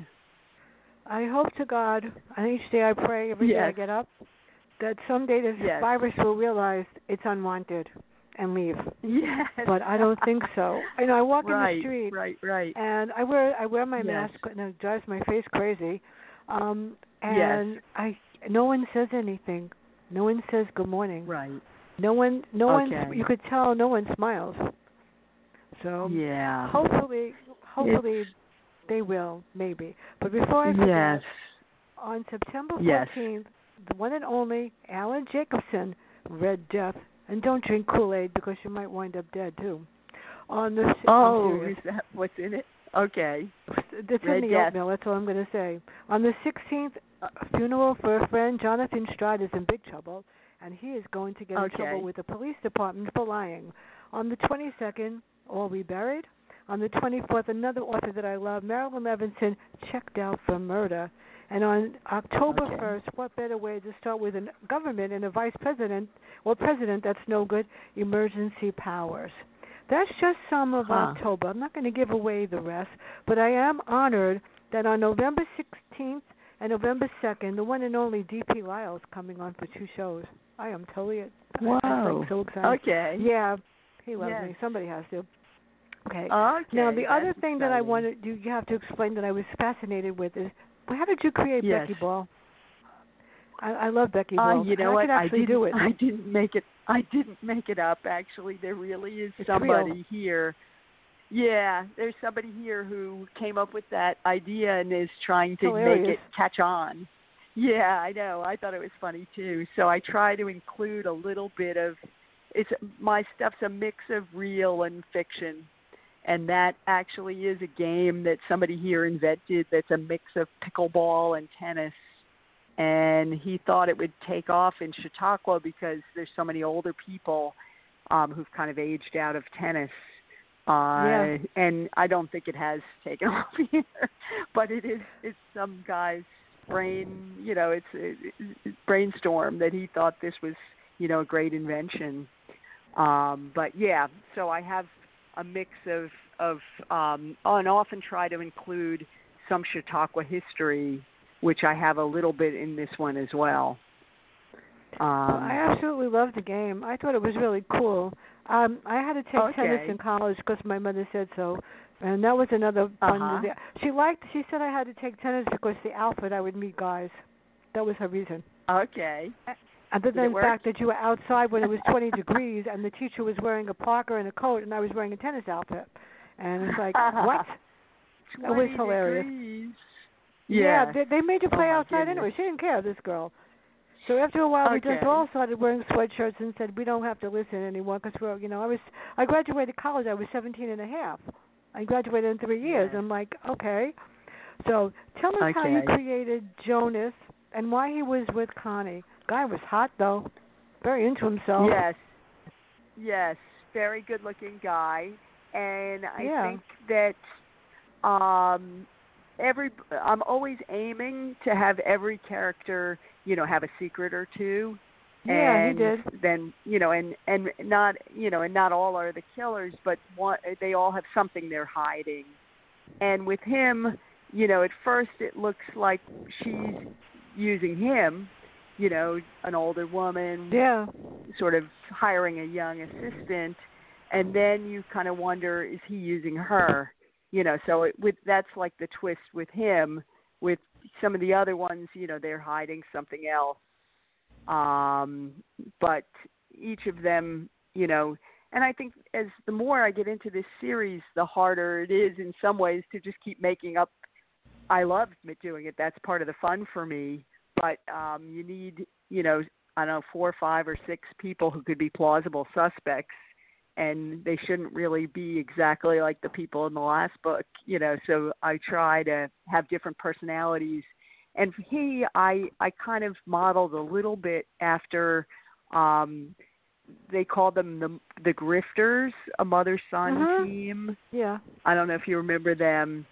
I hope to God, and each day I pray, every day I get up, that someday this Yes. virus will realize it's unwanted and leave. Yes, But I don't think so. You know, I walk right, in the street right, right. and I wear I wear my Yes. mask and it drives my face crazy. Um Yes. and I no one says anything. No one says good morning. Right. No one no Okay. one you could tell no one smiles. So Yeah. hopefully hopefully they will, maybe. But before I forget, Yes. on September Yes. 14th, the one and only Alan Jacobson Red Death. And don't drink Kool Aid because you might wind up dead too. On the Oh, is that what's in it? Okay. It's Red in the Death. oatmeal. That's all I'm going to say. On the 16th, uh, funeral for a friend, Jonathan Stride, is in big trouble. and he is going to get in trouble with the police department for lying. On the 22nd, All We Buried. On the 24th, another author that I love, Marilyn Levinson, checked out for murder. And on October Okay. 1st, what better way to start with a government and a vice president or president that's no good? Emergency powers. That's just some of Huh. October. I'm not going to give away the rest, but I am honored that on November 16th and November 2nd, the one and only D.P. Lyle is coming on for two shows. I am totally I'm like so excited. Okay. Yeah, he loves Yes. me. Somebody has to. Okay. Okay. now the other thing that I wanted you have to explain that I was fascinated with is how did you create Yes. Becky Ball? I, I love Becky Uh, Ball. you know I what? I didn't, do it. I didn't make it. I didn't make it up. Actually, there really is It's somebody real. here. Yeah, there's somebody here who came up with that idea and is trying to make it catch on. Yeah, I know. I thought it was funny too. So I try to include a little bit of it's my stuff's a mix of real and fiction. And that actually is a game that somebody here invented that's a mix of pickleball and tennis and he thought it would take off in Chautauqua because there's so many older people um who've kind of aged out of tennis. Uh Yeah. and I don't think it has taken off here. But it is it's some guy's brain, you know, it's it, it, brainstorm that he thought this was, you know, a great invention. Um but yeah, so I have a mix of of um and often try to include some Chautauqua history which I have a little bit in this one as well. Um, I absolutely loved the game. I thought it was really cool. Um, I had to take tennis in college because my mother said so, and that was another fun. Uh-huh. She liked. She said I had to take tennis because the outfit I would meet guys. That was her reason. okay. Other than the fact that you were outside when it was 20 degrees and the teacher was wearing a parka and a coat and I was wearing a tennis outfit, and it's like what? That was hilarious. degrees. Yeah, Yeah. they, they made you Oh, play my outside anyway. She didn't care, this girl. So after a while, we just all started wearing sweatshirts and said we don't have to listen anymore because we're, you know, I was I graduated college. I was seventeen and a half. I graduated in three years. Yes. I'm like, okay. So tell us how you created Jonas and why he was with Connie. Guy was hot though, very into himself. Yes. Yes. Very good looking guy. And I Yeah. think that um every I'm always aiming to have every character, you know, have a secret or two. Yeah, he did. then you know and and not you know and not all are the killers but one they all have something they're hiding and with him you know at first it looks like she's using him you know an older woman Yeah. sort of hiring a young assistant and then you kind of wonder is he using her? You know so it with that's like the twist with him. With some of the other ones you know they're hiding something else. Um but each of them you know and i think as the more i get into this series the harder it is in some ways to just keep making up i love doing it. That's part of the fun for me but um you need you know i don't know four or five or six people who could be plausible suspects and they shouldn't really be exactly like the people in the last book you know so i try to have different personalities and he i i kind of modeled a little bit after um they called them the the grifters a mother son Mhm. team Yeah. I don't know if you remember them,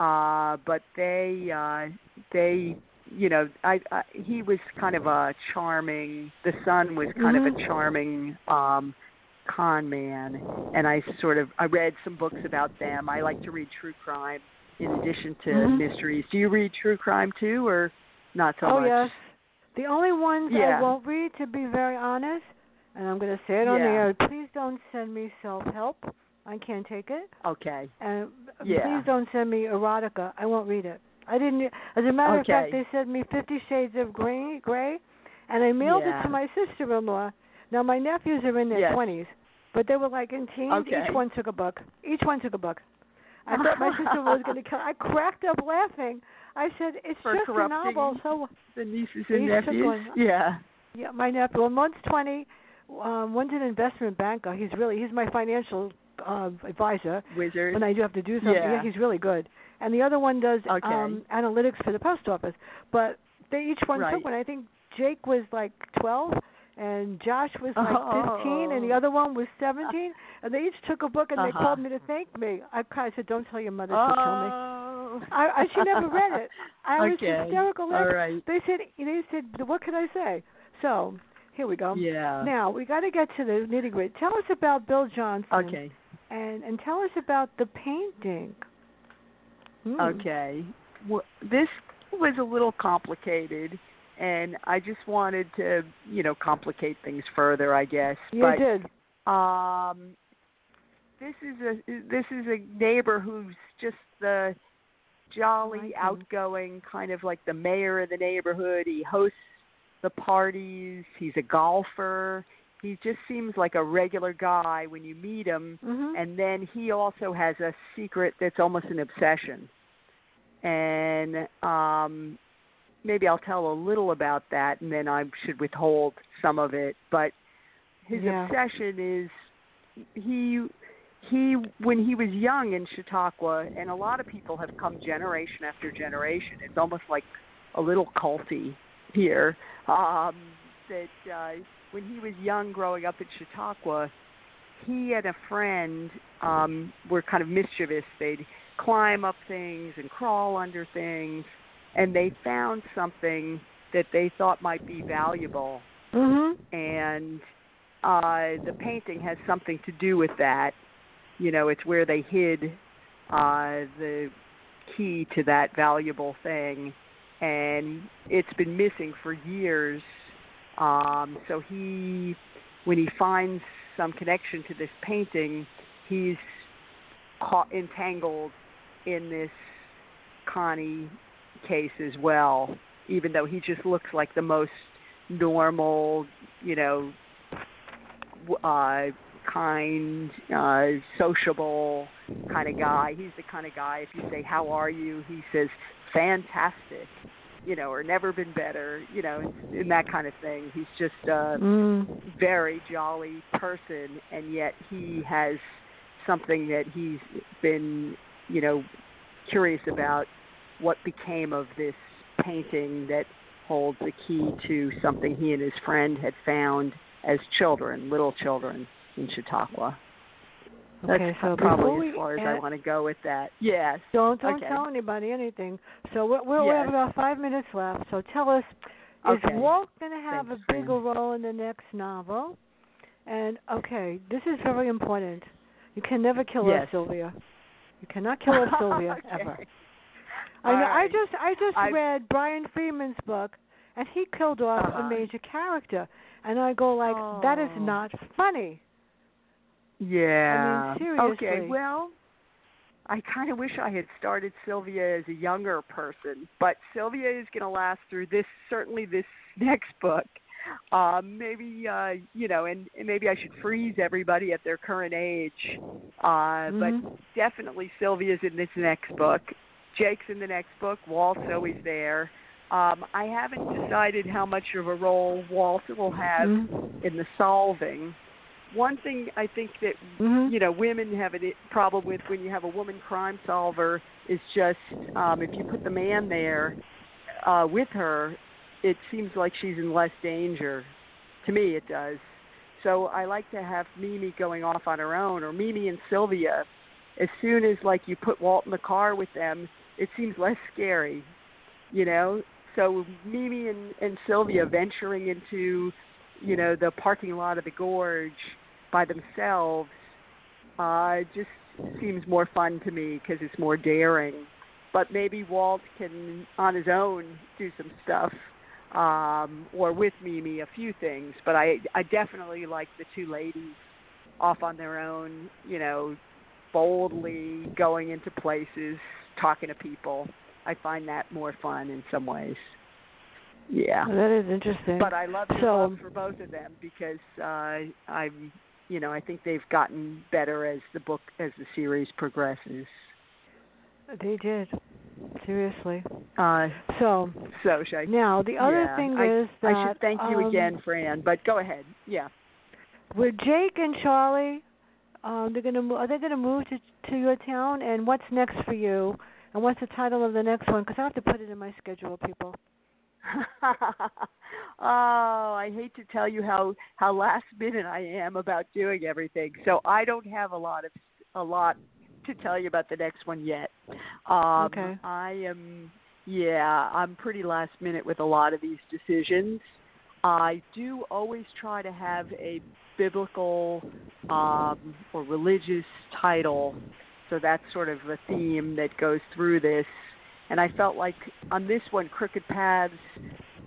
uh, but they uh, they you know I, I he was kind of a charming. The son was kind of Mhm. a charming um, con man, and I sort of I read some books about them. I like to read true crime in addition to Mhm. mysteries. Do you read true crime too, or not so oh much? yes. The only ones I won't read, to be very honest, and I'm going to say it on the air. Please don't send me self-help. I can't take it. Okay. And Yeah. please don't send me erotica. I won't read it. I didn't. As a matter of fact, they sent me Fifty Shades of Grey, Grey, and I mailed it to my sister-in-law. Now my nephews are in their Yes. twenties, but they were like in teens. Okay. Each one took a book. Each one took a book. I thought my sister-in-law was going to kill. I cracked up laughing. I said, "It's For just a novel." So The nieces and nephews. one. Yeah. yeah, my nephew. Well, one's twenty. Um, one's an investment banker. He's really he's my financial uh, advisor Wizard. when I do have to do something. Yeah. he's really good. And the other one does Okay. um analytics for the post office. But they each one Right. took one. I think Jake was like twelve and Josh was like Oh. 15 and the other one was 17 and they each took a book and they Uh-huh. called me to thank me. I cried. I said, "Don't tell your mother. She'll kill me." Oh. I, I she never read it. I was hysterical. All right. They said they said what can I say? So here we go. Yeah. Now we got to get to the nitty gritty. Tell us about Bill Johnson. Okay. And and tell us about the painting. Hmm. Okay. Well, this was a little complicated, and I just wanted to, you know, complicate things further, I guess. You but did. um, this is a this is a neighbor who's just the jolly, him. outgoing, kind of like the mayor of the neighborhood. He hosts the parties. He's a golfer. He just seems like a regular guy when you meet him Mhm. and then he also has a secret that's almost an obsession and um maybe I'll tell a little about that and then I should withhold some of it but his Yeah. obsession is he he when he was young in Chautauqua and a lot of people have come generation after generation it's almost like a little culty here um that uh when he was young growing up in Chautauqua he and a friend um were kind of mischievous. They'd climb up things and crawl under things and they found something that they thought might be valuable. Mhm. and uh the painting has something to do with that. You know it's where they hid uh the key to that valuable thing. And it's been missing for years um so he when he finds some connection to this painting he's caught entangled in this connie case as well even though he just looks like the most normal you know uh kind uh sociable kind of guy. He's the kind of guy if you say how are you? he says fantastic you know or never been better you know and, that kind of thing he's just uh Mm. very jolly person and yet he has something that he's been you know curious about what became of this painting that holds the key to something he and his friend had found as children little children in chautauqua that's Okay, so probably as far as i want to go with that yes Don't don't Okay. tell anybody anything. So we're, we're, we have about five minutes left. So tell us, is Okay. Walt going to have Thanks, a bigger role in the next novel? And okay, this is very important. You can never kill Yes. us, Sylvia. You cannot kill us, Sylvia, Okay. ever. I know. I just I just I- read Brian Freeman's book, and he killed off a Uh-huh. major character, and I go like, that is Oh. not funny. Yeah. I seriously. Okay. Well, I kind of wish I had started Sylvia as a younger person, but Sylvia is going to last through this certainly this next book. Um, maybe uh, you know, and, and maybe I should freeze everybody at their current age. Uh, Mhm. But definitely Sylvia's in this next book. Jake's in the next book. Walt's always there. Um, I haven't decided how much of a role Walt will have Mhm. in the solving. One thing I think that Mhm. you know women have a problem with when you have a woman crime solver is just um, if you put the man there uh, with her, it seems like she's in less danger. To me, it does. So I like to have Mimi going off on her own, or Mimi and Sylvia. As soon as like you put Walt in the car with them, it seems less scary, you know. So Mimi and, and Sylvia venturing into, you know, the parking lot of the gorge by themselves uh, just seems more fun to me because it's more daring. But maybe Walt can, on his own, do some stuff, um, or with Mimi, a few things. But I, I definitely like the two ladies off on their own, you know, boldly going into places, talking to people. I find that more fun in some ways. Yeah That is interesting. but I love So- love for both of them because uh, I'm, you know, I think they've gotten better as the book as the series progresses. They did. Seriously. Uh, So so should I? now the other yeah, thing I, is that I should thank you um, again, Fran. But go ahead. Yeah. With Jake and Charlie, um, they're gonna are they gonna move to to your town? And what's next for you? And what's the title of the next one? Because I have to put it in my schedule, people. oh, I hate to tell you how how last minute I am about doing everything. So I don't have a lot of a lot to tell you about the next one yet. Um Okay. I am yeah, I'm pretty last minute with a lot of these decisions. I do always try to have a biblical um or religious title. So that's sort of a theme that goes through this. And I felt like on this one, Crooked Paths,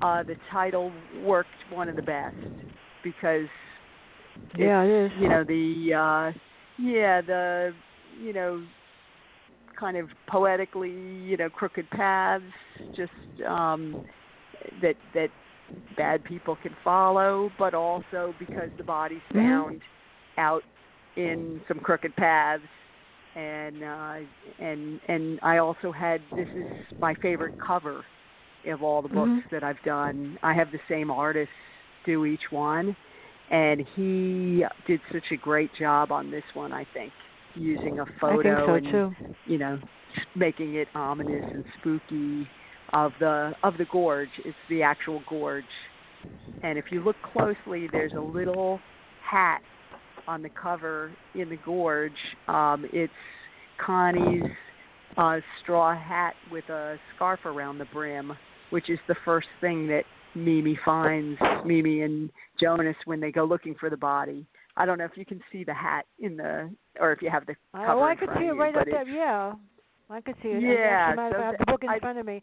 uh, the title worked one of the best because Yeah, it is. you know the uh yeah the you know kind of poetically you know crooked paths just um that that bad people can follow but also because the body's Mhm. found out in some crooked paths and uh and and I also had this is my favorite cover of all the books Mhm. that I've done. I have the same artist do each one and he did such a great job on this one I think using a photo think so and too. you know making it ominous and spooky of the of the gorge it's the actual gorge and if you look closely there's a little hat on the cover in the gorge um it's Connie's uh straw hat with a scarf around the brim which is the first thing that Mimi finds Mimi and Jonas when they go looking for the body I don't know if you can see the hat in the or if you have the cover Oh, I could see it you, right up there. Yeah, I could see it. Yeah, so I have th- the book in I- front of me,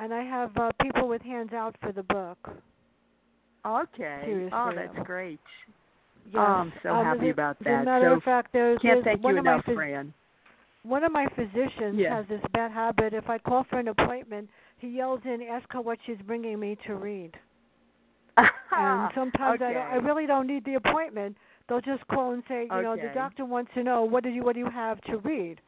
and I have uh, people with hands out for the book. Okay. Seriously. Oh, that's great. Yeah. Oh, I'm so Um, happy about As a that. matter So of fact, there's, can't there's thank one you of my enough, phys- Fran. one of my physicians Yeah. has this bad habit. If I call for an appointment, he yells in, ask her what she's bringing me to read. and sometimes I, don't, I really don't need the appointment. They'll just call and say, you know, the doctor wants to know what do you what do you have to read,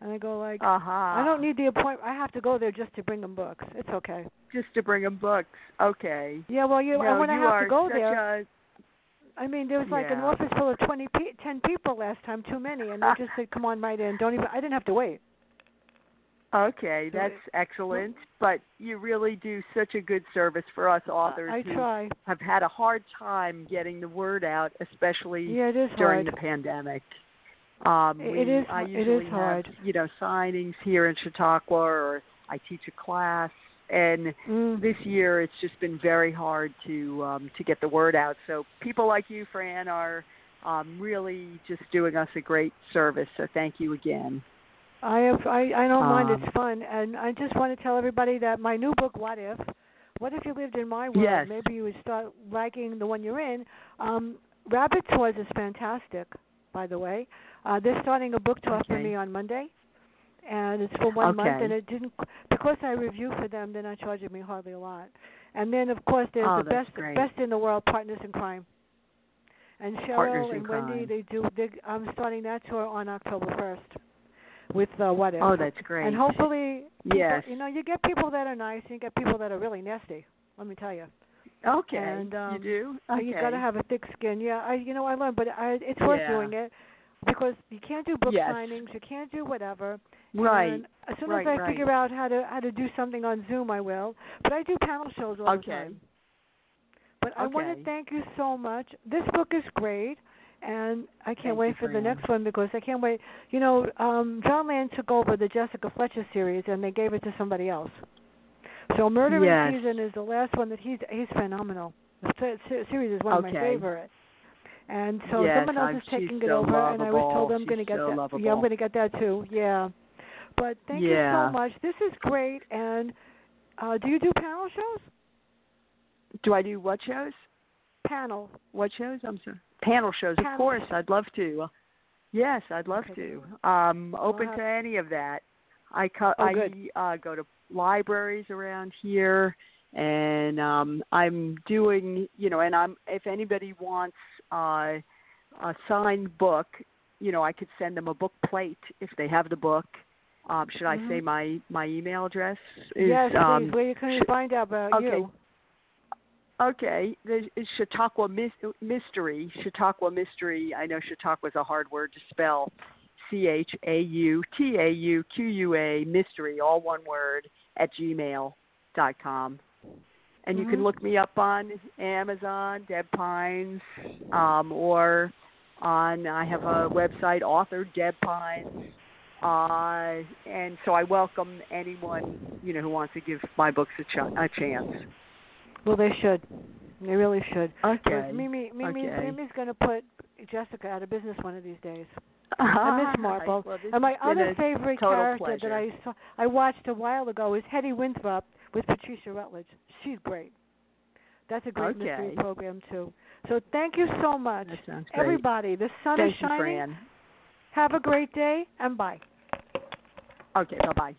and I go like, Uh-huh. I don't need the appointment. I have to go there just to bring them books. It's okay. just to bring them books. Okay. Yeah, well, you no, when I you have are to go such there, a I mean, there was like an office full of twenty, pe- ten people last time, too many, and they just said, "Come on, right in." Don't even. I didn't have to wait. Okay, that's excellent. But you really do such a good service for us authors I who try. have had a hard time getting the word out, especially Yeah, it is during hard. the pandemic. Um, It- we, it is- I usually is hard. have, you know, signings here in Chautauqua, or I teach a class, and Mm. this year it's just been very hard to um, to get the word out. So people like you, Fran, are um, really just doing us a great service. So thank you again. I have. I. I don't mind. Um, It's fun, and I just want to tell everybody that my new book, What If. What if you lived in my world? Yes. Maybe you would start liking the one you're in. Um, Rabbit Tours is fantastic, by the way. Uh, they're starting a book tour for me on Monday, and it's for one month. And it didn't because I review for them. They're not charging me hardly a lot. And then of course there's Oh, the best great. best in the world, Partners in Crime. And Cheryl Partners and Wendy, Crime. they do. They, I'm starting that tour on October 1st with uh, What If. Oh, that's great. And hopefully, people, Yes. you know, you get people that are nice, and you get people that are really nasty. Let me tell you, okay, and, um, you do. Uh, Okay. you got to have a thick skin. Yeah, I, you know, I learned, but I, it's worth Yeah. doing it because you can't do book Yes. signings, you can't do whatever. Right. And as soon right, as I right. figure out how to how to do something on Zoom, I will. But I do panel shows all the Okay. time. But I want to thank you so much. This book is great, and I can't Thank wait for the next one because I can't wait. You know, um, Jon Land took over the Jessica Fletcher series, and they gave it to somebody else. So Murder Yes. in Season is the last one that he's he's phenomenal. The se- se- series is one of my Okay. favorite. And so Yes, someone else I'm- is taking it so over, and I was told. I'm going to get so that. Yeah. I'm going to get that too. Yeah. But thank you so much. This is great. And uh, do you do panel shows? Do I do what shows? Panel. What shows? I'm sorry. Panel shows, Panel of course. I'd love to. Yes, I'd love Okay. to. Um, open have- to any of that. I co- Oh, I uh, go to libraries around here, and um, I'm doing you know, and I'm if anybody wants uh, a signed book, you know, I could send them a book plate if they have the book. Um, should I say Mhm. my my email address? Is, yes, please. um, Where you can sh- find out about okay. you? Okay, the Chautauqua Mys- Mystery. Chautauqua Mystery. I know Chautauqua is a hard word to spell. C H A U T A U Q U A Mystery, all one word, at gmail dot com. and you Mhm. can look me up on Amazon, Deb Pines, um, or on I have a website, author Deb Pines. Uh, and so I welcome anyone you know who wants to give my books a, ch- a chance. Well, they should. They really should. Okay. Mimi, Mimi, Okay. Mimi's going to put Jessica out of business one of these days. I I miss Marple. Well, and my other favorite character pleasure. that I saw, I watched a while ago is Hetty Wainthropp with Patricia Routledge. She's great. That's a great mystery program too. So thank you so much, That sounds great. everybody. The sun Thank is you, shining. Have a great day and bye. Okay, bye bye.